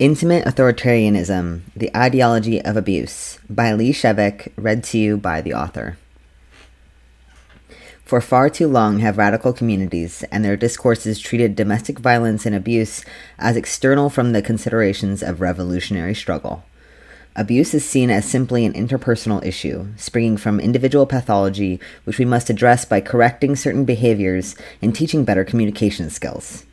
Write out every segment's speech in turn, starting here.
Intimate Authoritarianism The Ideology of Abuse by Lee Shevek, read to you by the author. For far too long have radical communities and their discourses treated domestic violence and abuse as external from the considerations of revolutionary struggle. Abuse is seen as simply an interpersonal issue, springing from individual pathology, which we must address by correcting certain behaviors and teaching better communication skills.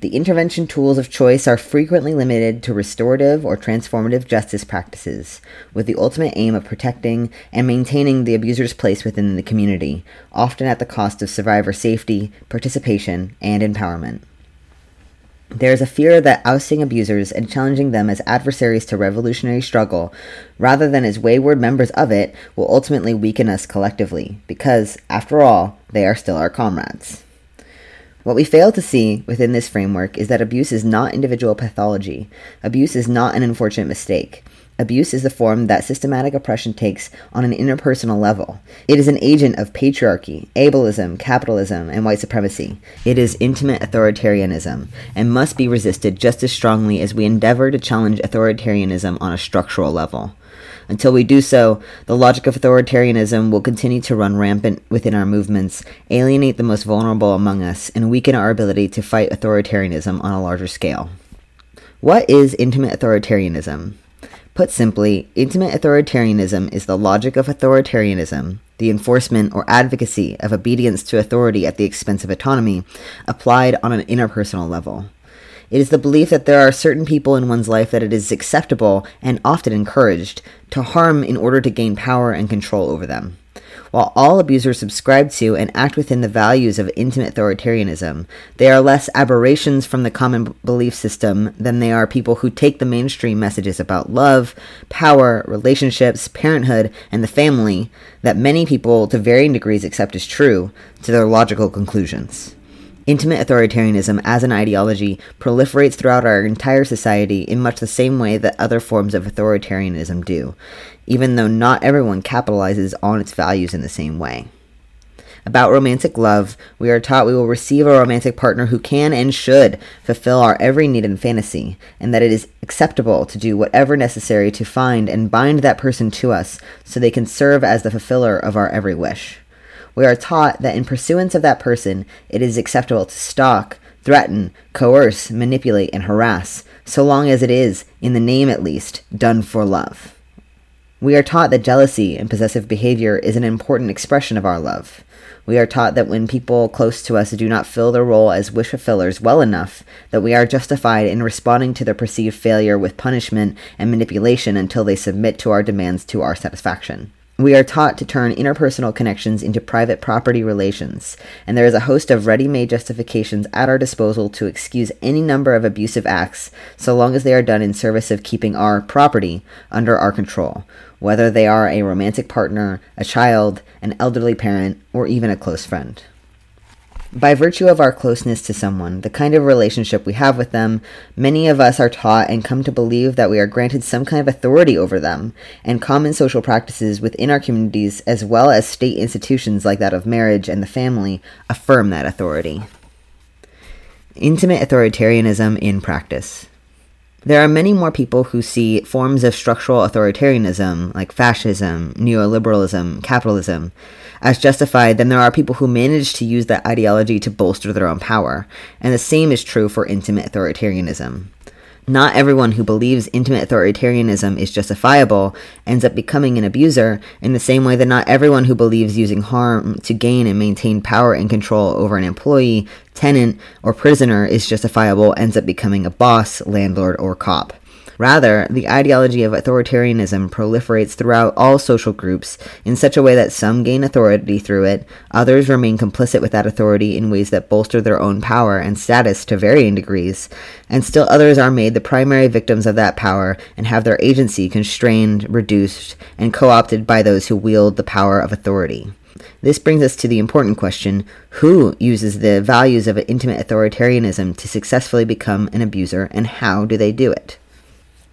The intervention tools of choice are frequently limited to restorative or transformative justice practices, with the ultimate aim of protecting and maintaining the abuser's place within the community, often at the cost of survivor safety, participation, and empowerment. There is a fear that ousting abusers and challenging them as adversaries to revolutionary struggle, rather than as wayward members of it, will ultimately weaken us collectively, because, after all, they are still our comrades. What we fail to see within this framework is that abuse is not individual pathology. Abuse is not an unfortunate mistake. Abuse is the form that systematic oppression takes on an interpersonal level. It is an agent of patriarchy, ableism, capitalism, and white supremacy. It is intimate authoritarianism and must be resisted just as strongly as we endeavor to challenge authoritarianism on a structural level. Until we do so, the logic of authoritarianism will continue to run rampant within our movements, alienate the most vulnerable among us, and weaken our ability to fight authoritarianism on a larger scale. What is intimate authoritarianism? Put simply, intimate authoritarianism is the logic of authoritarianism, the enforcement or advocacy of obedience to authority at the expense of autonomy, applied on an interpersonal level. It is the belief that there are certain people in one's life that it is acceptable and often encouraged to harm in order to gain power and control over them. While all abusers subscribe to and act within the values of intimate authoritarianism, they are less aberrations from the common belief system than they are people who take the mainstream messages about love, power, relationships, parenthood, and the family that many people to varying degrees accept as true to their logical conclusions. Intimate authoritarianism as an ideology proliferates throughout our entire society in much the same way that other forms of authoritarianism do, even though not everyone capitalizes on its values in the same way. About romantic love, we are taught we will receive a romantic partner who can and should fulfill our every need and fantasy, and that it is acceptable to do whatever necessary to find and bind that person to us so they can serve as the fulfiller of our every wish we are taught that in pursuance of that person, it is acceptable to stalk, threaten, coerce, manipulate, and harass, so long as it is, in the name at least, done for love. We are taught that jealousy and possessive behavior is an important expression of our love. We are taught that when people close to us do not fill their role as wish fulfillers well enough, that we are justified in responding to their perceived failure with punishment and manipulation until they submit to our demands to our satisfaction. We are taught to turn interpersonal connections into private property relations, and there is a host of ready made justifications at our disposal to excuse any number of abusive acts so long as they are done in service of keeping our property under our control, whether they are a romantic partner, a child, an elderly parent, or even a close friend. By virtue of our closeness to someone, the kind of relationship we have with them, many of us are taught and come to believe that we are granted some kind of authority over them, and common social practices within our communities, as well as state institutions like that of marriage and the family, affirm that authority. Intimate authoritarianism in practice. There are many more people who see forms of structural authoritarianism, like fascism, neoliberalism, capitalism, as justified then there are people who manage to use that ideology to bolster their own power, and the same is true for intimate authoritarianism. Not everyone who believes intimate authoritarianism is justifiable ends up becoming an abuser, in the same way that not everyone who believes using harm to gain and maintain power and control over an employee, tenant, or prisoner is justifiable ends up becoming a boss, landlord, or cop. Rather, the ideology of authoritarianism proliferates throughout all social groups in such a way that some gain authority through it, others remain complicit with that authority in ways that bolster their own power and status to varying degrees, and still others are made the primary victims of that power and have their agency constrained, reduced, and co opted by those who wield the power of authority. This brings us to the important question who uses the values of intimate authoritarianism to successfully become an abuser, and how do they do it?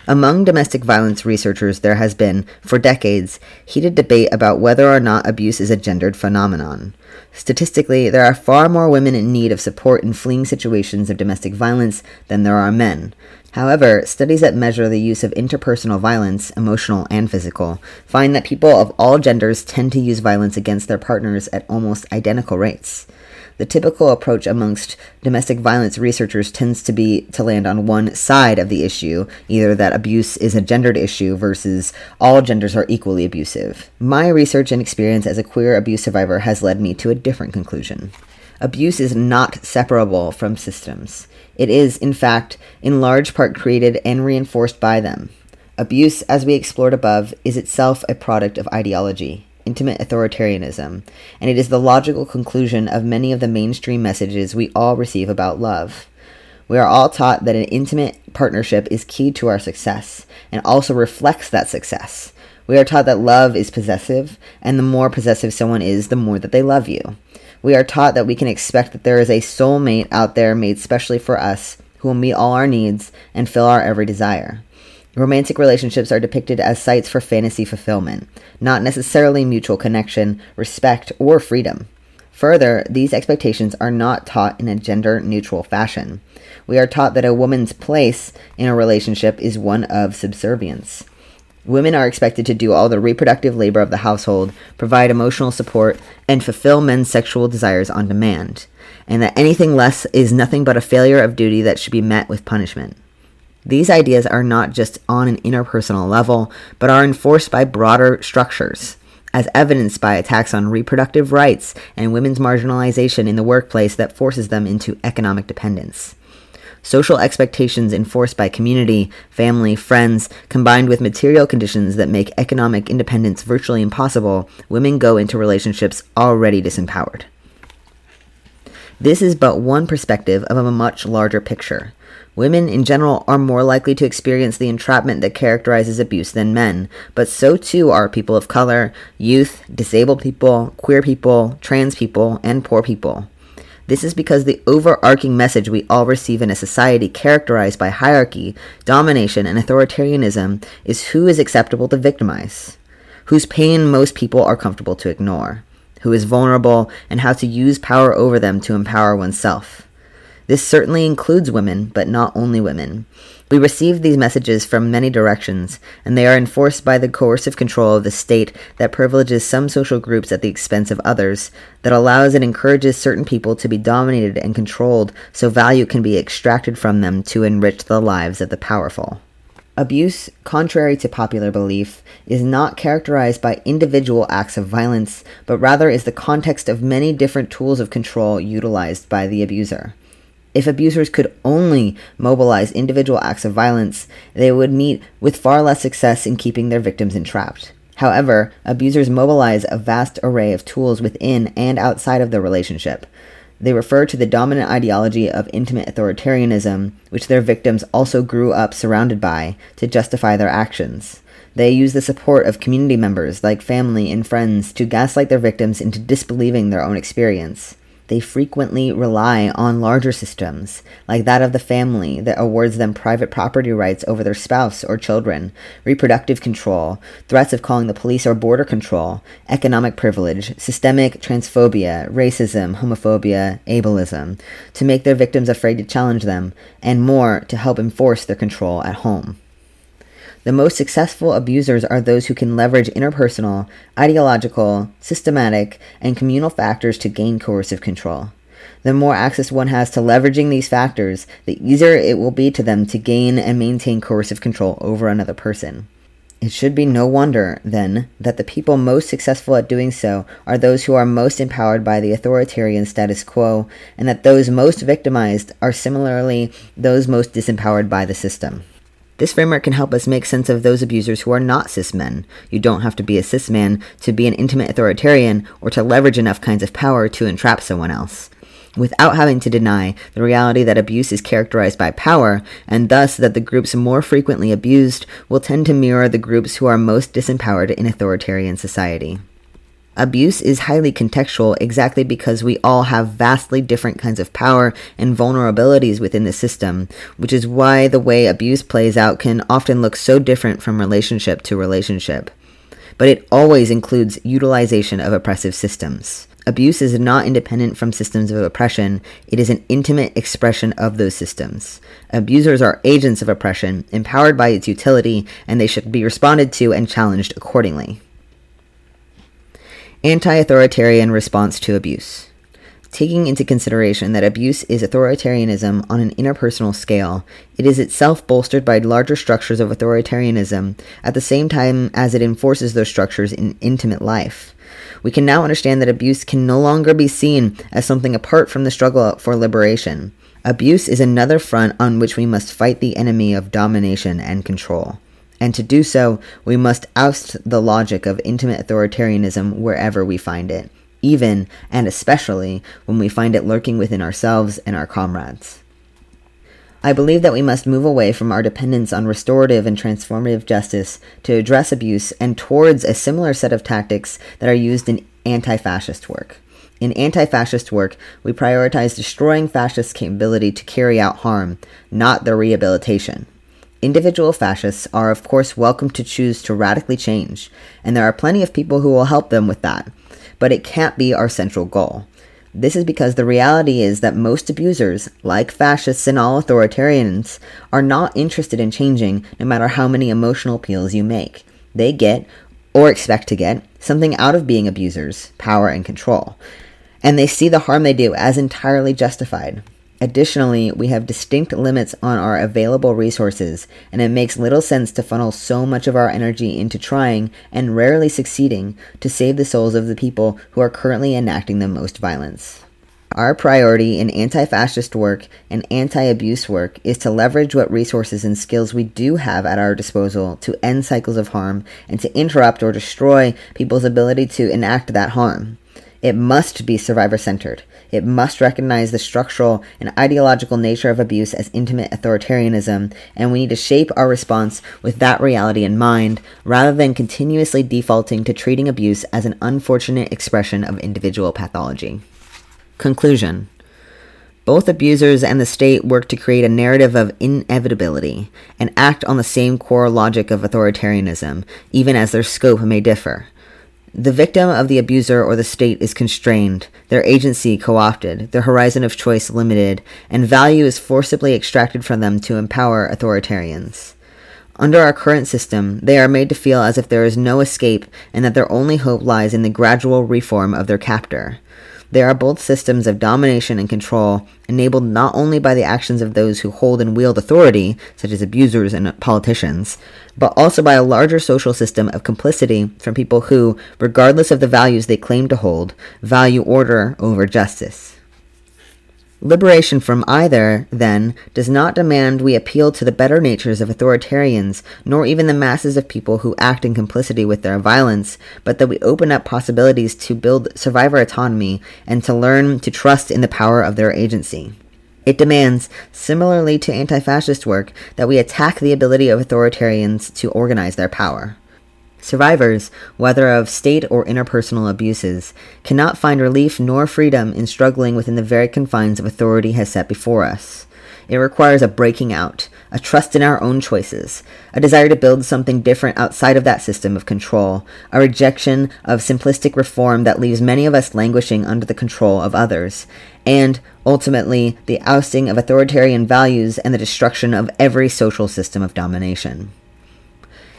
Among domestic violence researchers, there has been, for decades, heated debate about whether or not abuse is a gendered phenomenon. Statistically, there are far more women in need of support in fleeing situations of domestic violence than there are men. However, studies that measure the use of interpersonal violence, emotional and physical, find that people of all genders tend to use violence against their partners at almost identical rates. The typical approach amongst domestic violence researchers tends to be to land on one side of the issue, either that abuse is a gendered issue versus all genders are equally abusive. My research and experience as a queer abuse survivor has led me to a different conclusion. Abuse is not separable from systems. It is, in fact, in large part created and reinforced by them. Abuse, as we explored above, is itself a product of ideology, intimate authoritarianism, and it is the logical conclusion of many of the mainstream messages we all receive about love. We are all taught that an intimate partnership is key to our success and also reflects that success. We are taught that love is possessive, and the more possessive someone is, the more that they love you. We are taught that we can expect that there is a soulmate out there made specially for us who will meet all our needs and fill our every desire. Romantic relationships are depicted as sites for fantasy fulfillment, not necessarily mutual connection, respect, or freedom. Further, these expectations are not taught in a gender neutral fashion. We are taught that a woman's place in a relationship is one of subservience. Women are expected to do all the reproductive labor of the household, provide emotional support, and fulfill men's sexual desires on demand, and that anything less is nothing but a failure of duty that should be met with punishment. These ideas are not just on an interpersonal level, but are enforced by broader structures, as evidenced by attacks on reproductive rights and women's marginalization in the workplace that forces them into economic dependence. Social expectations enforced by community, family, friends, combined with material conditions that make economic independence virtually impossible, women go into relationships already disempowered. This is but one perspective of a much larger picture. Women in general are more likely to experience the entrapment that characterizes abuse than men, but so too are people of color, youth, disabled people, queer people, trans people, and poor people. This is because the overarching message we all receive in a society characterized by hierarchy, domination, and authoritarianism is who is acceptable to victimize, whose pain most people are comfortable to ignore, who is vulnerable, and how to use power over them to empower oneself. This certainly includes women, but not only women. We receive these messages from many directions, and they are enforced by the coercive control of the state that privileges some social groups at the expense of others, that allows and encourages certain people to be dominated and controlled so value can be extracted from them to enrich the lives of the powerful. Abuse, contrary to popular belief, is not characterized by individual acts of violence, but rather is the context of many different tools of control utilized by the abuser. If abusers could only mobilize individual acts of violence, they would meet with far less success in keeping their victims entrapped. However, abusers mobilize a vast array of tools within and outside of the relationship. They refer to the dominant ideology of intimate authoritarianism, which their victims also grew up surrounded by, to justify their actions. They use the support of community members, like family and friends, to gaslight their victims into disbelieving their own experience. They frequently rely on larger systems, like that of the family, that awards them private property rights over their spouse or children, reproductive control, threats of calling the police or border control, economic privilege, systemic transphobia, racism, homophobia, ableism, to make their victims afraid to challenge them, and more to help enforce their control at home. The most successful abusers are those who can leverage interpersonal, ideological, systematic, and communal factors to gain coercive control. The more access one has to leveraging these factors, the easier it will be to them to gain and maintain coercive control over another person. It should be no wonder, then, that the people most successful at doing so are those who are most empowered by the authoritarian status quo, and that those most victimized are similarly those most disempowered by the system. This framework can help us make sense of those abusers who are not cis men. You don't have to be a cis man to be an intimate authoritarian or to leverage enough kinds of power to entrap someone else. Without having to deny the reality that abuse is characterized by power, and thus that the groups more frequently abused will tend to mirror the groups who are most disempowered in authoritarian society. Abuse is highly contextual exactly because we all have vastly different kinds of power and vulnerabilities within the system, which is why the way abuse plays out can often look so different from relationship to relationship. But it always includes utilization of oppressive systems. Abuse is not independent from systems of oppression, it is an intimate expression of those systems. Abusers are agents of oppression, empowered by its utility, and they should be responded to and challenged accordingly. Anti authoritarian response to abuse. Taking into consideration that abuse is authoritarianism on an interpersonal scale, it is itself bolstered by larger structures of authoritarianism at the same time as it enforces those structures in intimate life. We can now understand that abuse can no longer be seen as something apart from the struggle for liberation. Abuse is another front on which we must fight the enemy of domination and control. And to do so, we must oust the logic of intimate authoritarianism wherever we find it, even and especially when we find it lurking within ourselves and our comrades. I believe that we must move away from our dependence on restorative and transformative justice to address abuse and towards a similar set of tactics that are used in anti fascist work. In anti fascist work, we prioritize destroying fascists' capability to carry out harm, not their rehabilitation. Individual fascists are, of course, welcome to choose to radically change, and there are plenty of people who will help them with that, but it can't be our central goal. This is because the reality is that most abusers, like fascists and all authoritarians, are not interested in changing no matter how many emotional appeals you make. They get, or expect to get, something out of being abusers power and control. And they see the harm they do as entirely justified. Additionally, we have distinct limits on our available resources, and it makes little sense to funnel so much of our energy into trying, and rarely succeeding, to save the souls of the people who are currently enacting the most violence. Our priority in anti fascist work and anti abuse work is to leverage what resources and skills we do have at our disposal to end cycles of harm and to interrupt or destroy people's ability to enact that harm. It must be survivor centered. It must recognize the structural and ideological nature of abuse as intimate authoritarianism, and we need to shape our response with that reality in mind, rather than continuously defaulting to treating abuse as an unfortunate expression of individual pathology. Conclusion both abusers and the state work to create a narrative of inevitability and act on the same core logic of authoritarianism, even as their scope may differ. The victim of the abuser or the state is constrained, their agency co opted, their horizon of choice limited, and value is forcibly extracted from them to empower authoritarians. Under our current system, they are made to feel as if there is no escape and that their only hope lies in the gradual reform of their captor. They are both systems of domination and control, enabled not only by the actions of those who hold and wield authority, such as abusers and politicians, but also by a larger social system of complicity from people who, regardless of the values they claim to hold, value order over justice. Liberation from either, then, does not demand we appeal to the better natures of authoritarians, nor even the masses of people who act in complicity with their violence, but that we open up possibilities to build survivor autonomy and to learn to trust in the power of their agency. It demands, similarly to anti fascist work, that we attack the ability of authoritarians to organize their power. Survivors, whether of state or interpersonal abuses, cannot find relief nor freedom in struggling within the very confines of authority has set before us. It requires a breaking out, a trust in our own choices, a desire to build something different outside of that system of control, a rejection of simplistic reform that leaves many of us languishing under the control of others, and, ultimately, the ousting of authoritarian values and the destruction of every social system of domination.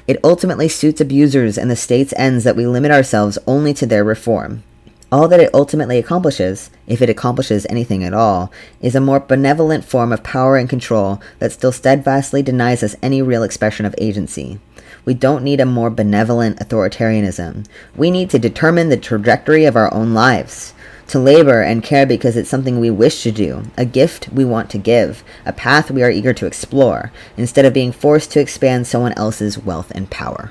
It ultimately suits abusers and the state's ends that we limit ourselves only to their reform. All that it ultimately accomplishes, if it accomplishes anything at all, is a more benevolent form of power and control that still steadfastly denies us any real expression of agency. We don't need a more benevolent authoritarianism. We need to determine the trajectory of our own lives to labor and care because it's something we wish to do, a gift we want to give, a path we are eager to explore, instead of being forced to expand someone else's wealth and power.